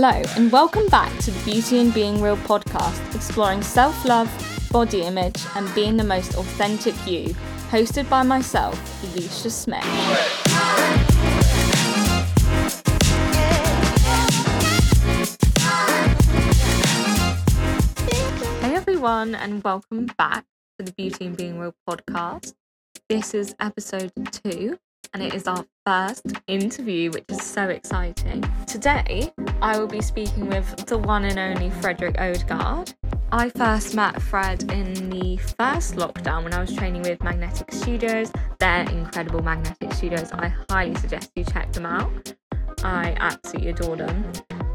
Hello, and welcome back to the Beauty in Being Real podcast, exploring self love, body image, and being the most authentic you, hosted by myself, Elisha Smith. Hey everyone, and welcome back to the Beauty in Being Real podcast. This is episode two, and it is our first interview, which is so exciting. Today, I will be speaking with the one and only Fredric Odgaard. I first met Fred in the first lockdown when I was training with Magnetic Studios. They're incredible Magnetic Studios. I highly suggest you check them out. I absolutely adore them.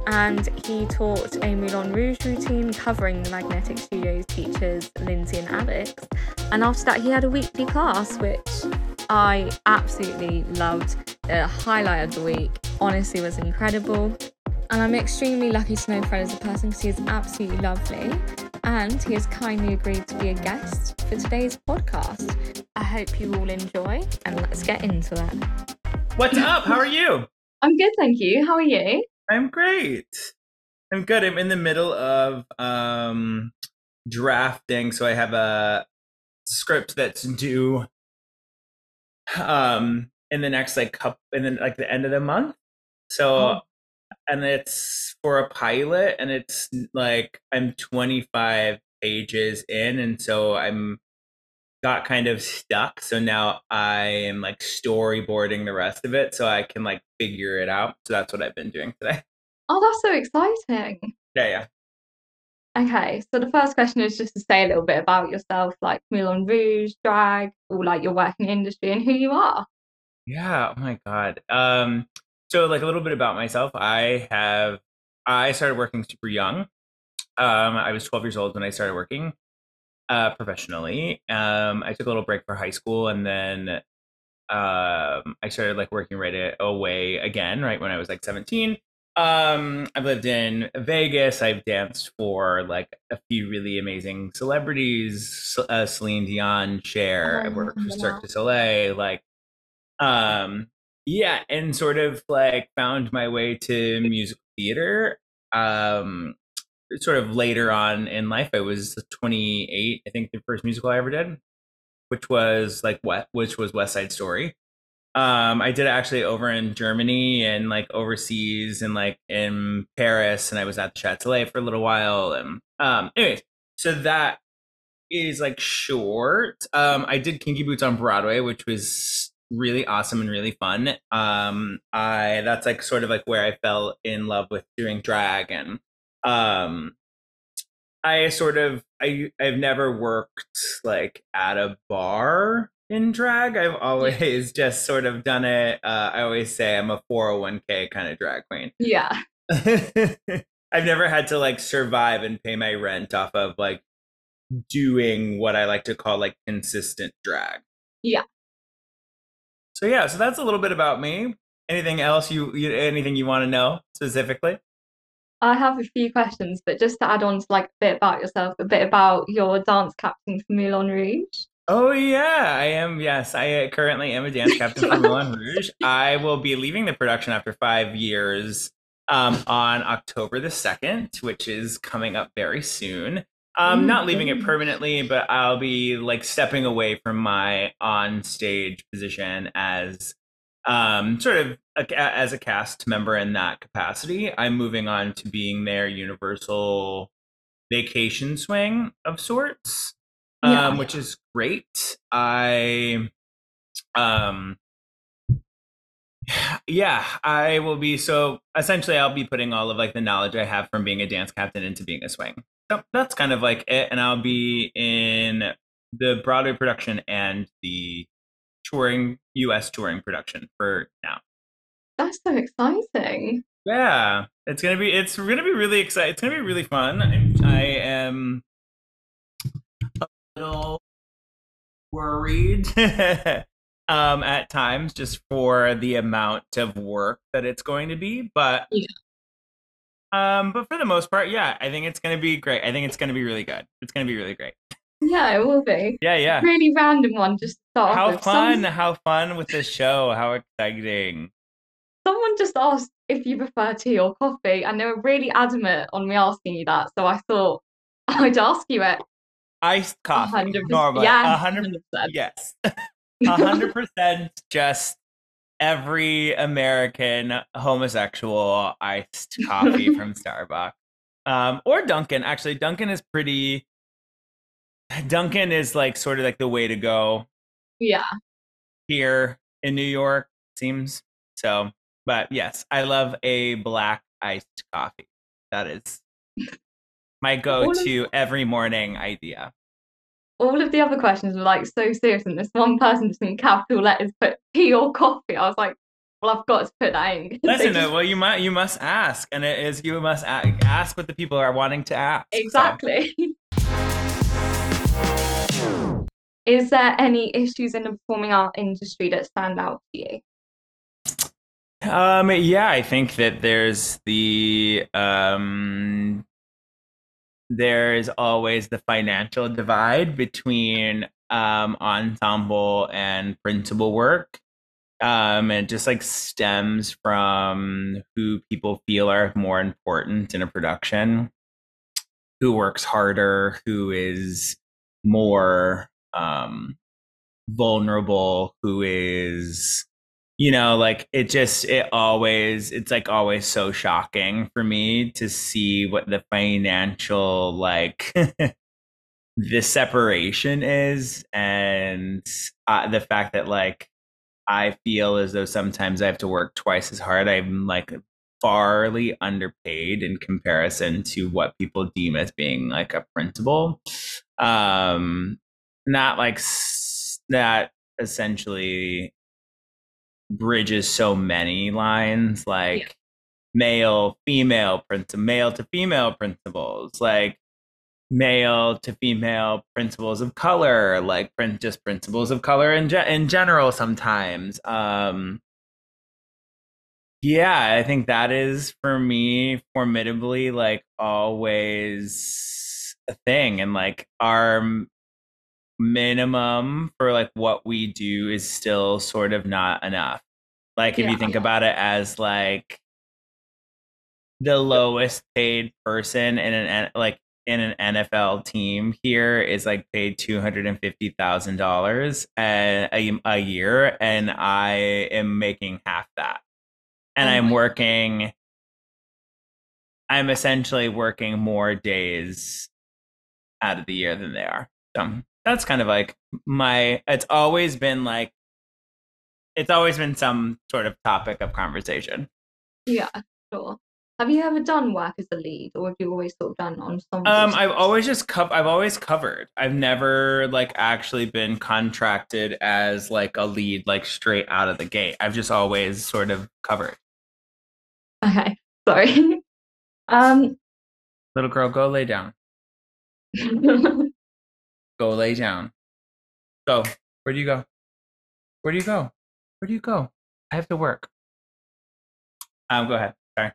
And he taught a Moulin Rouge routine covering the Magnetic Studios teachers Lindsay and Alex. And after that, he had a weekly class, which I absolutely loved. The highlight of the week, honestly, was incredible. And I'm extremely lucky to know Fred as a person because he is absolutely lovely. And he has kindly agreed to be a guest for today's podcast. I hope you all enjoy, and let's get into that. What's up? How are you? I'm good, thank you. How are you? I'm great. I'm good. I'm in the middle of um drafting, so I have a script that's due um in the next like cup in the like the end of the month. So Oh. and it's for a pilot and it's like I'm 25 pages in and so I'm got kind of stuck. So now I am like storyboarding the rest of it so I can like figure it out. So that's what I've been doing today. Oh, that's so exciting. Yeah, yeah. Okay, so the first question is just to say a little bit about yourself, like Moulin Rouge, drag, or like your work in the industry and who you are. Yeah, oh my god. Um so like a little bit about myself. I have I started working super young. Um I was 12 years old when I started working uh professionally. Um I took a little break for high school and then um I started like working right away again right when I was like 17. Um I've lived in Vegas. I've danced for like a few really amazing celebrities, uh, Celine Dion, Cher. I Oh, worked for. Cirque du Soleil like um yeah and sort of like found my way to musical theater um sort of later on in life i was 28 i think the first musical i ever did which was like what which was west side story um i did it actually over in germany and like overseas and like in paris and i was at the chatelet for a little while and um anyways so that is like short. Um, I did Kinky Boots on Broadway, which was really awesome and really fun. Um, I that's like sort of like where I fell in love with doing drag and um I sort of I I've never worked like at a bar in drag. I've always just sort of done it. Uh, I always say I'm a 401k kind of drag queen. Yeah. I've never had to like survive and pay my rent off of like doing what I like to call like consistent drag. Yeah. So yeah, so that's a little bit about me. Anything else you, you anything you want to know specifically? I have a few questions, but just to add on to like a bit about yourself, a bit about your dance captain for Moulin Rouge. Oh yeah, I am. Yes, I uh, currently am a dance captain for Moulin Rouge. I will be leaving the production after five years um, on October the second, which is coming up very soon. Um, not leaving it Mhm. permanently, but I'll be like stepping away from my on stage position as um, sort of a, as a cast member in that capacity. I'm moving on to being their universal vacation swing of sorts um, which is great. I, um, yeah, I will be so essentially I'll be putting all of like the knowledge I have from being a dance captain into being a swing. So that's kind of like it, and I'll be in the Broadway production and the touring U.S. touring production for now. That's so exciting. Yeah, it's gonna be it's gonna be really exciting. It's gonna be really fun. I'm, I am little worried um at times just for the amount of work that it's going to be, but Yeah. um but for the most part, yeah, I think it's gonna be great. I think it's gonna be really good. It's gonna be really great. Yeah, it will be. Yeah, yeah. Really random one just to start How fun! How fun with this show! How exciting! someone just asked if you prefer tea or coffee, and they were really adamant on me asking you that. So I thought I'd ask you it. Iced coffee. 100%. Normal. Yeah, 100 100. Yes. A hundred percent just every American homosexual iced coffee from Starbucks. Um, or Dunkin'. Actually, Dunkin' is pretty Dunkin' is like sort of like the way to go Yeah. here in New York, seems. So but yes, I love a black iced coffee. That is my go to every morning idea. All of the other questions were like so serious, and this one person just in capital letters put tea or coffee. I was like, well, I've got to put that in. Listen, just- well, you must you must ask, and it is you must ask what the people are wanting to ask. so. exactly. Is there any issues in the performing art industry that stand out to you? Um, yeah, I think that there's the um, there's always the financial divide between um, ensemble and principal work. Um, and it just like stems from who people feel are more important in a production, who works harder, who is more um, vulnerable, who is you know like it just it always it's like always so shocking for me to see what the financial like the separation is and uh, the fact that like i feel as though sometimes i have to work twice as hard. I'm like farly underpaid in comparison to what people deem as being like a principal um not like s- that essentially bridges so many lines like male female principal male to female principals like male to female principals of color like just principals of color in, ge- in general sometimes um yeah i think that is for me formidably like always a thing and like our minimum for like what we do is still sort of not enough like if Yeah. you think about it as like the lowest paid person in an like in an NFL team here is like paid two hundred and fifty thousand dollars a a year, and I am making half that, and Oh I'm working. I'm essentially working more days out of the year than they are. So that's kind of like my. It's always been like. It's always been some sort of topic of conversation. Yeah, sure. Have you ever done work as a lead, or have you always sort of done on some? Um, I've always just cov- I've always covered. I've never like actually been contracted as like a lead, like straight out of the gate. I've just always sort of covered. Okay, sorry. um, Little girl, go lay down. Go lay down. Go. Where do you go? Where do you go? Where do you go? I have to work. Um, go ahead. Sorry.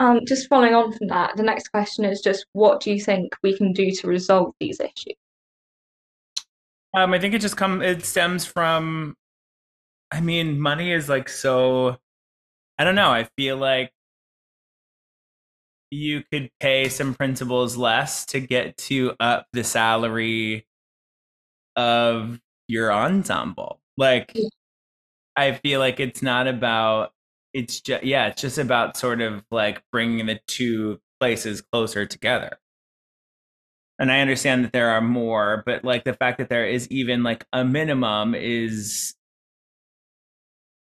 um, just following on from that, the next question is just what do you think we can do to resolve these issues? Um, I think it just come it stems from I mean, money is like so I don't know, I feel like you could pay some principals less to get to up the salary of your ensemble. Like Yeah. I feel like it's not about it's just yeah, it's just about sort of like bringing the two places closer together and I understand that there are more, but like the fact that there is even like a minimum is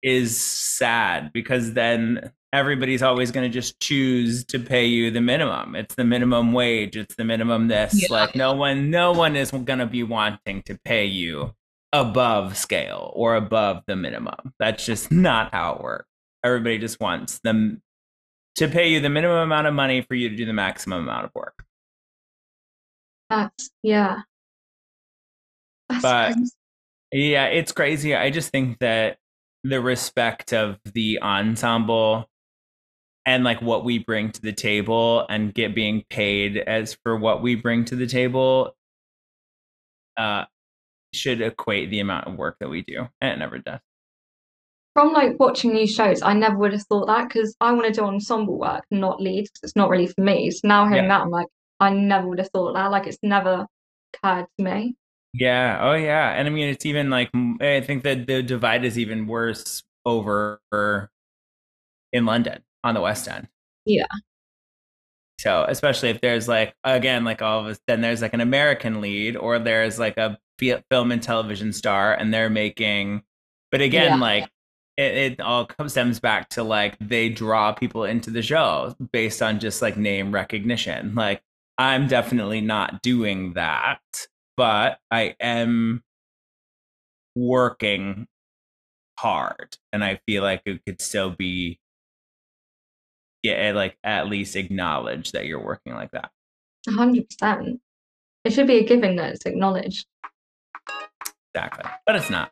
is sad because then everybody's always going to just choose to pay you the minimum. It's the minimum wage, it's the minimum this. Yeah. Like no one no one is going to be wanting to pay you above scale or above the minimum. That's just not how it works. Everybody just wants them to pay you the minimum amount of money for you to do the maximum amount of work. That's yeah. That's But- crazy. Yeah, it's crazy. I just think that the respect of the ensemble and like what we bring to the table and get being paid as for what we bring to the table uh should equate the amount of work that we do. And it never does. from like watching these shows, I never would have thought that because I want to do ensemble work, not lead, it's not really for me. So now hearing Yeah. that, I'm like, I never would have thought that. Like, it's never occurred to me. Yeah. Oh, yeah. And I mean, it's even like i think that the divide is even worse over in London on the West End. Yeah. So especially if there's like again like all of us, then there's like an American lead or there's like a film and television star, and they're making. But again, Yeah. like it, it all comes stems back to like they draw people into the show based on just like name recognition. Like I'm definitely not doing that, but I am working hard, and I feel like it could still be yeah, like at least acknowledge that you're working like that. 100%. It should be a given that it's acknowledged. Exactly. But it's not.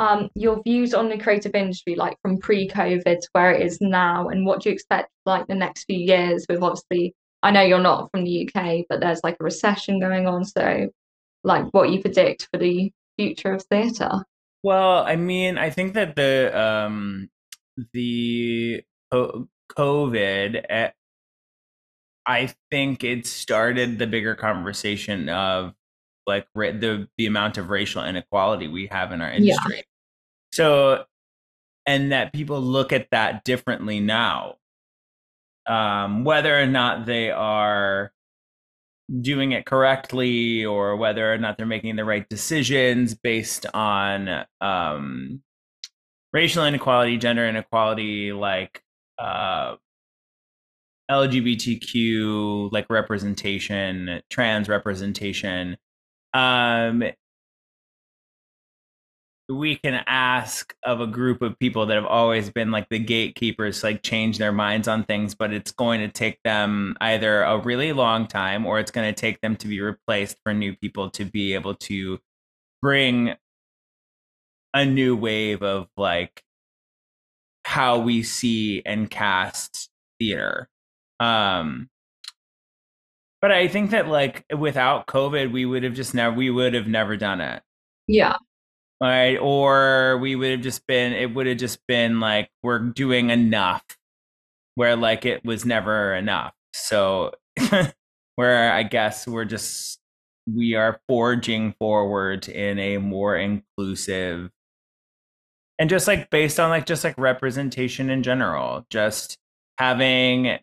Um, your views on the creative industry, like from pre-COVID to where it is now, and what do you expect like the next few years with obviously, I know you're not from the UK, but there's like a recession going on. So like what you predict for the future of theatre? Well, I mean, I think that the um the COVID, eh, I think it started the bigger conversation of like the the amount of racial inequality we have in our industry. So, and that people look at that differently now, um, whether or not they are doing it correctly or whether or not they're making the right decisions based on um, racial inequality, gender inequality, like uh, LGBTQ, like representation, trans representation. Um, we can ask of a group of people that have always been like the gatekeepers like change their minds on things but it's going to take them either a really long time or it's going to take them to be replaced for new people to be able to bring a new wave of like how we see and cast theater um but i think that like without covid we would have just never we would have never done it Yeah. Right? Or we would have just been, it would have just been like, we're doing enough where like it was never enough. So, where I guess we're just, we are forging forward in a more inclusive and just like based on like just like representation in general, just having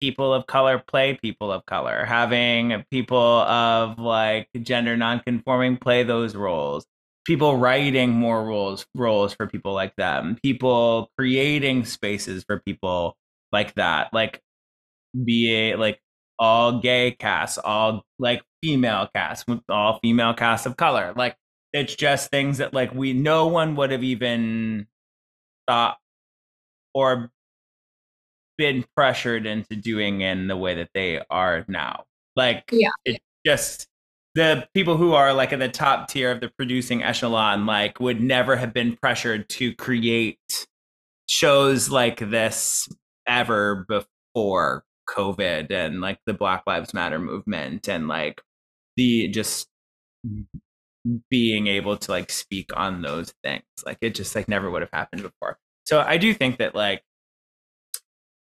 people of color play people of color, having people of like gender nonconforming play those roles people writing more roles roles for people like them people creating spaces for people like that like be a like all gay casts all like female casts with all female casts of color like it's just things that like we no one would have even thought or been pressured into doing in the way that they are now like Yeah. it just the people who are like at the top tier of the producing echelon like would never have been pressured to create shows like this ever before covid and like the black lives matter movement and like the just being able to like speak on those things. Like it just like never would have happened before. So i do think that like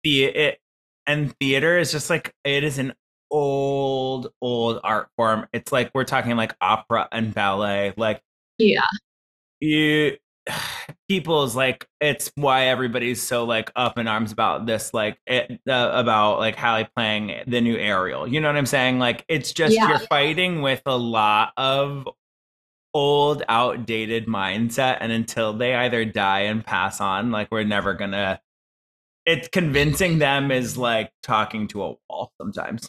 the it and theater is just like it is an old old art form it's like we're talking like opera and ballet like Yeah. you people's like it's why everybody's so like up in arms about this like it, uh, about like Halle playing the new Ariel you know what I'm saying like it's just Yeah. you're fighting with a lot of old outdated mindset and until they either die and pass on like we're never gonna it's convincing them is like talking to a wall sometimes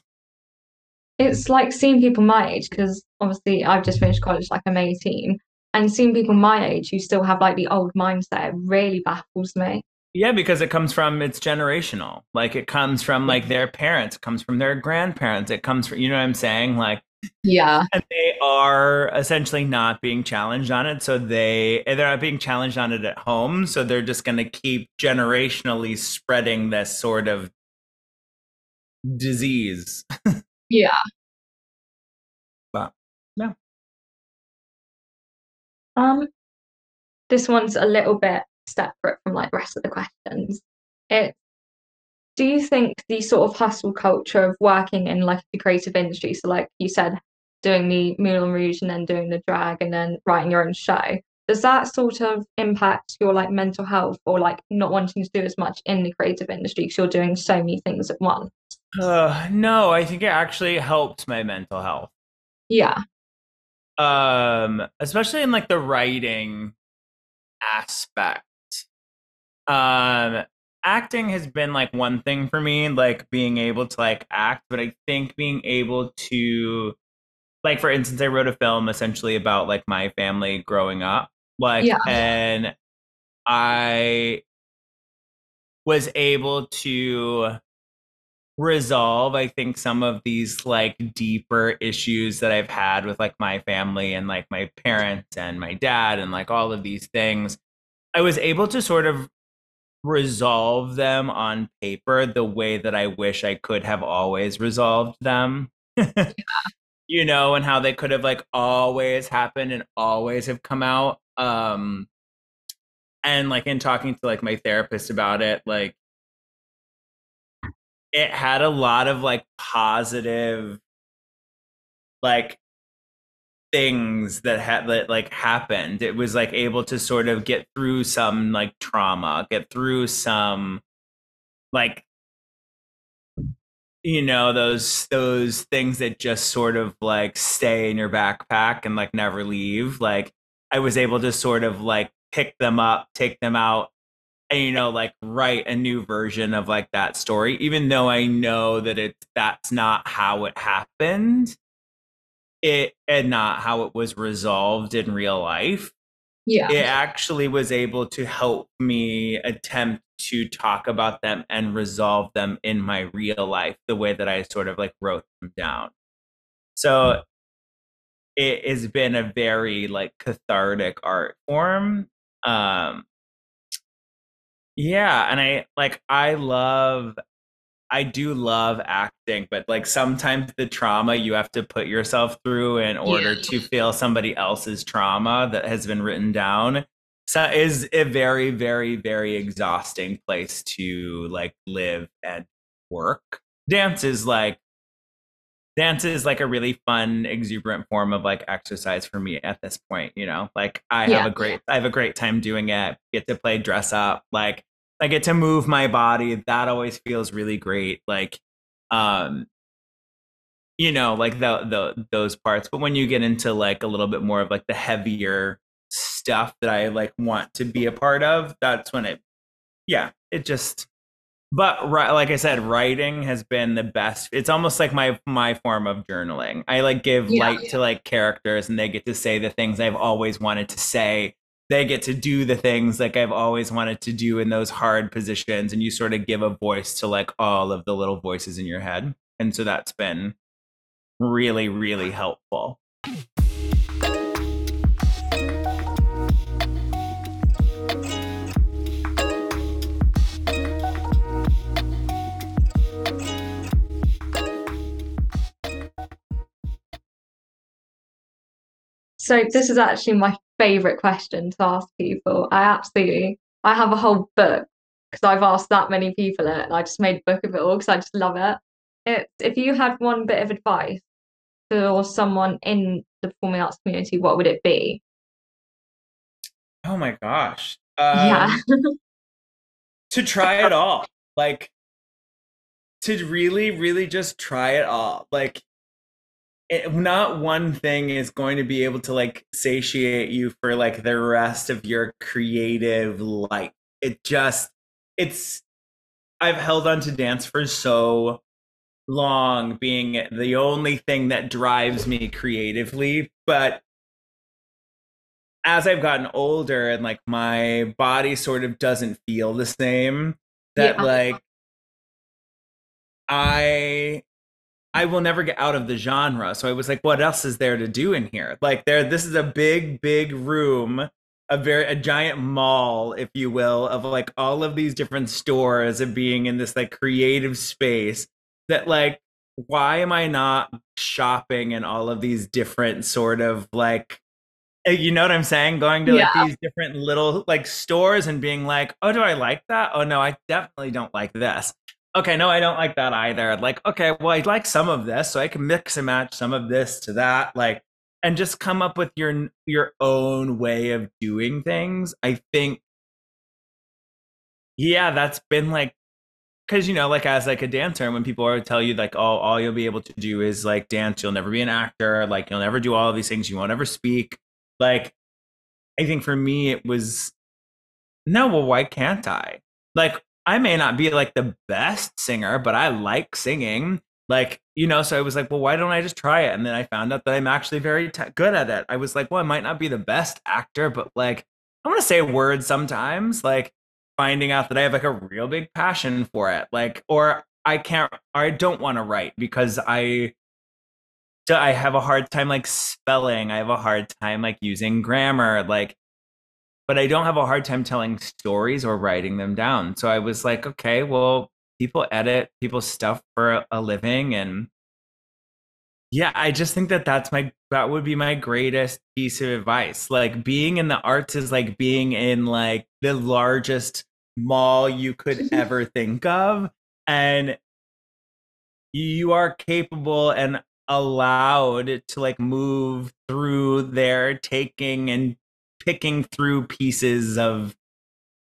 It's like seeing people my age, because obviously I've just finished college, like I'm 18, and seeing people my age who still have like the old mindset really baffles me. Yeah, because it comes from it's generational. Like it comes from like their parents, it comes from their grandparents, it comes from you know what I'm saying? Like Yeah. and they are essentially not being challenged on it. So they they're not being challenged on it at home. So they're just going to keep generationally spreading this sort of disease. Yeah. But yeah. Um, this one's a little bit separate from like the rest of the questions. It do you think the sort of hustle culture of working in like the creative industry, so like you said, doing the Moulin Rouge and then doing the drag and then writing your own show, does that sort of impact your like mental health or like not wanting to do as much in the creative industry because you're doing so many things at once? Uh, no, I think it actually helped my mental health. Yeah. Um, especially in like the writing aspect. Um, acting has been like one thing for me, like being able to like act, but I think being able to like for instance, I wrote a film essentially about like my family growing up. Like Yeah. and I was able to resolve i think some of these like deeper issues that i've had with like my family and like my parents and my dad and like all of these things i was able to sort of resolve them on paper the way that i wish i could have always resolved them. You know and how they could have like always happened and always have come out um and like in talking to like my therapist about it like it had a lot of like positive like things that had that like happened. It was like able to sort of get through some like trauma get through some like you know those those things that just sort of like stay in your backpack and like never leave. Like i was able to sort of like pick them up take them out and you know like write a new version of like that story even though i know that it that's not how it happened it and not how it was resolved in real life Yeah. it actually was able to help me attempt to talk about them and resolve them in my real life the way that i sort of like wrote them down so it has been a very like cathartic art form um yeah, and I like I love I do love acting, but like sometimes the trauma you have to put yourself through in order Yeah. to feel somebody else's trauma that has been written down. So is a very, very, very exhausting place to like live and work. Dance is like dance is like a really fun, exuberant form of like exercise for me at this point, you know. Like I Yeah. have a great I have a great time doing it. Get to play dress up. Like I get to move my body. That always feels really great. Like um you know, like the the those parts. But when you get into like a little bit more of like the heavier stuff that I like want to be a part of, that's when it yeah, it just but like I said, writing has been the best. It's almost like my my form of journaling. I like give Yeah. light to like characters, and they get to say the things I've always wanted to say. They get to do the things like I've always wanted to do in those hard positions, and you sort of give a voice to like all of the little voices in your head. And so that's been really, really helpful. So this is actually my favorite question to ask people. I absolutely, I have a whole book because I've asked that many people it, and I just made a book of it all because I just love it. It, if you had one bit of advice for someone in the performing arts community, what would it be? Oh my gosh. Yeah. Um, to try it all. Like to really, really just try it all. Like it, not one thing is going to be able to like satiate you for like the rest of your creative life. It just it's I've held on to dance for so long being the only thing that drives me creatively, but as I've gotten older and like my body sort of doesn't feel the same, that Yeah. like I I will never get out of the genre. So I was like, what else is there to do in here? Like there, this is a big, big room, a very a giant mall, if you will, of like all of these different stores and being in this like creative space that like why am I not shopping in all of these different sort of like eh, you know what I'm saying? Going to like Yeah. these different little like stores and being like, oh, do I like that? Oh no, I definitely don't like this. Okay, no, I don't like that either. Like, okay, well, I like some of this, so I can mix and match some of this to that, like, and just come up with your your own way of doing things. I think, yeah, that's been like because you know like as like a dancer when people are tell you like oh all you'll be able to do is like dance you'll never be an actor like you'll never do all of these things you won't ever speak like i think for me it was no well why can't i like i may not be like the best singer but i like singing like you know so i was like well why don't i just try it and then i found out that i'm actually very good at it i was like well i might not be the best actor but like i want to say words sometimes like finding out that I have like a real big passion for it. Like, or I can't, or I don't want to write because I, I have a hard time like spelling. I have a hard time like using grammar. Like, but I don't have a hard time telling stories or writing them down. So I was like, okay, well, people edit people's stuff for a, a living and yeah, I just think that that's my that would be my greatest piece of advice. Like being in the arts is like being in like the largest mall you could ever think of and you are capable and allowed to like move through there taking and picking through pieces of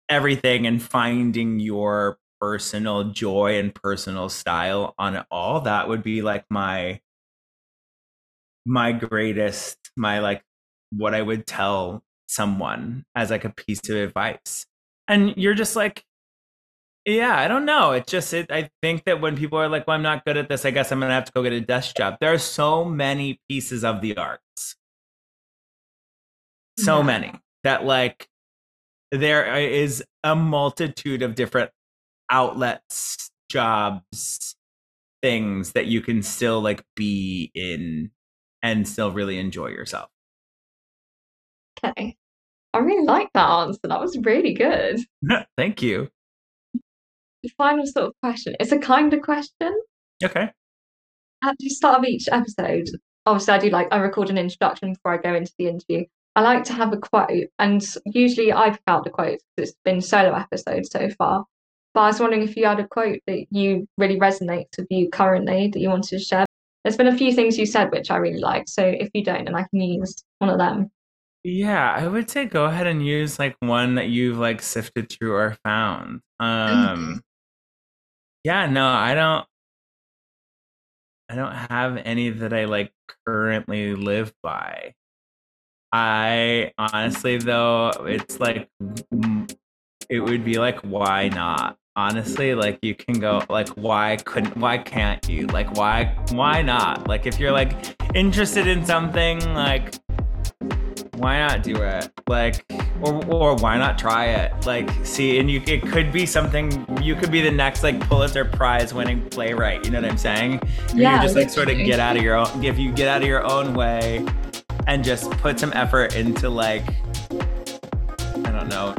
everything and finding your personal joy and personal style on it all that would be like my my greatest my like what i would tell someone as like a piece of advice. And you're just like yeah i don't know. It just it, i think that when people are like well i'm not good at this. I guess i'm gonna have to go get a desk job. There are so many pieces of the arts so Yeah. many that like there is a multitude of different outlets jobs things that you can still like be in and still really enjoy yourself Okay. I really like that answer. That was really good. thank you The final sort of question. It's a kind of question. okay At the start of each episode, obviously I do like I record an introduction before I go into the interview. I like to have a quote, and usually I pick out the quotes 'cause it's been solo episodes so far. But I was wondering if you had a quote that you really resonates with you currently that you wanted to share. There's been a few things you said which I really liked, so if you don't, then I can use one of them. yeah i would say go ahead and use like one that you've like sifted through or found um yeah no i don't i don't have any that i like currently live by i honestly though it's like it would be like why not? Honestly like you can go like why couldn't why can't you? Like why why not? Like if you're like interested in something like why not do it? Like or or why not try it? Like see and you it could be something you could be the next like pulitzer prize winning playwright you know what i'm saying? Yeah, you just like sort of get out of your own if you get out of your own way and just put some effort into like i don't know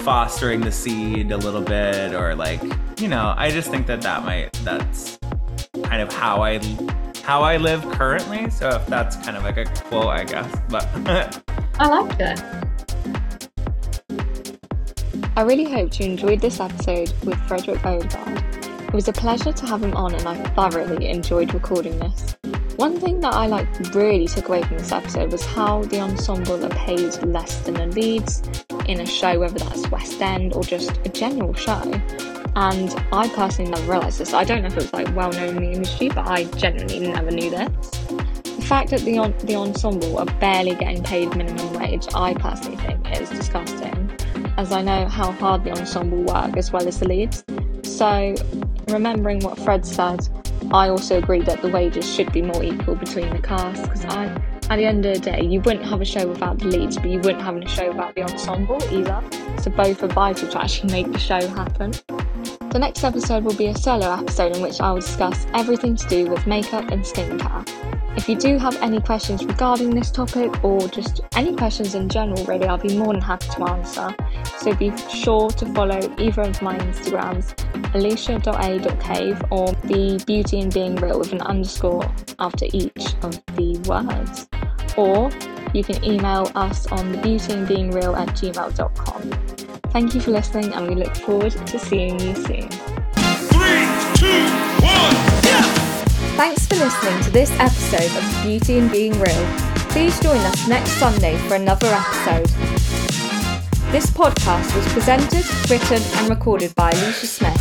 fostering the seed a little bit or like you know i just think that that might that's kind of how i how i live currently so if that's kind of like a quote i guess but I like it. I really hope you enjoyed this episode with Fredric Odgaard. It was a pleasure to have him on, and I thoroughly enjoyed recording this. One thing that I like really took away from this episode was how the ensemble are paid less than the leads in a show, whether that's West End or just a general show. And I personally never realised this. I don't know if it was like well known in the industry, but I genuinely never knew this. The fact that the on- the ensemble are barely getting paid minimum wage, I personally think is disgusting, as I know how hard the ensemble work as well as the leads. So, remembering what Fred said, I also agree that the wages should be more equal between the cast because I, at the end of the day, you wouldn't have a show without the leads, but you wouldn't have a show without the ensemble either. So both are vital to actually make the show happen. The next episode will be a solo episode in which I will discuss everything to do with makeup and skincare. If you do have any questions regarding this topic or just any questions in general, really, I'll be more than happy to answer. So be sure to follow either of my Instagrams, elisha.a.cave or the beauty in being real with an underscore after each of the words. Or you can email us on thebeautyinbeingreal at gmail.com. Thank you for listening, and we look forward to seeing you soon. Three, two, one! Thanks for listening to this episode of Beauty in Being Real. Please join us next Sunday for another episode. This podcast was presented, written, and recorded by Elisha Smith.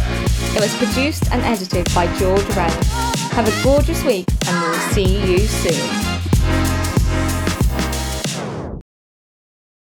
It was produced and edited by George Ray. Have a gorgeous week, and we'll see you soon.